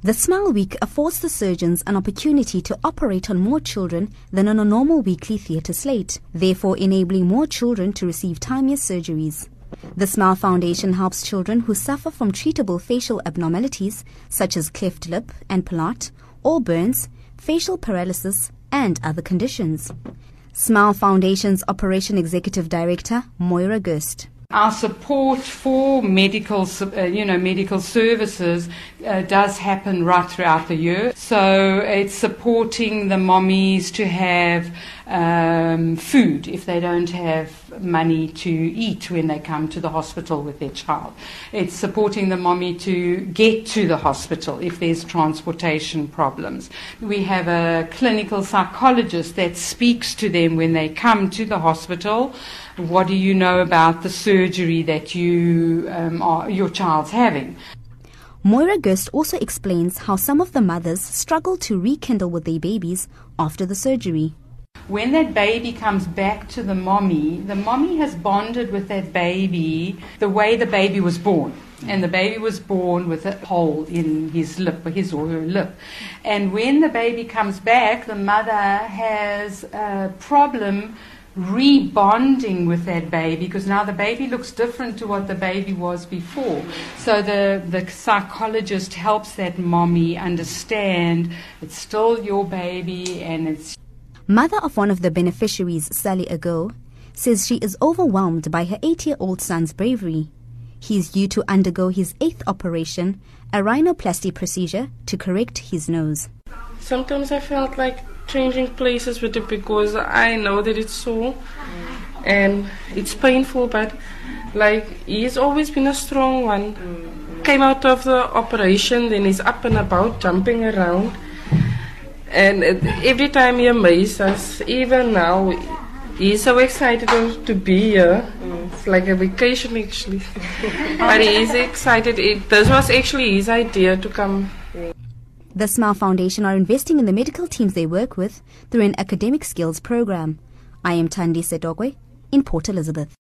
The Smile Week affords the surgeons an opportunity to operate on more children than on a normal weekly theatre slate, therefore enabling more children to receive timelier surgeries. The Smile Foundation helps children who suffer from treatable facial abnormalities such as cleft lip and palate, or burns, facial paralysis, and other conditions. Smile Foundation's Operation Executive Director, Moira Gerst. Our support for medical, uh, you know, medical services uh, does happen right throughout the year. So it's supporting the mommies to have um, food if they don't have money to eat when they come to the hospital with their child. It's supporting the mommy to get to the hospital if there's transportation problems. We have a clinical psychologist that speaks to them when they come to the hospital. What do you know about the surgery that you um, are, your child's having? Moira Gerst also explains how some of the mothers struggle to rekindle with their babies after the surgery. When that baby comes back to the mommy, the mommy has bonded with that baby the way the baby was born. And the baby was born with a hole in his lip, or his or her lip. And when the baby comes back, the mother has a problem rebonding with that baby because now the baby looks different to what the baby was before. So the, the psychologist helps that mommy understand it's still your baby and it's. Mother of one of the beneficiaries, Sally Ago, says she is overwhelmed by her eight year old son's bravery. He is due to undergo his eighth operation, a rhinoplasty procedure to correct his nose. Sometimes I felt like changing places with it because I know that it's so and it's painful but like he's always been a strong one. Came out of the operation then he's up and about jumping around. And every time he amazes us even now he's so excited to be here. It's like a vacation actually. But he's excited. It, this was actually his idea to come the Smile Foundation are investing in the medical teams they work with through an academic skills program. I am Thandi Setokoe in Port Elizabeth.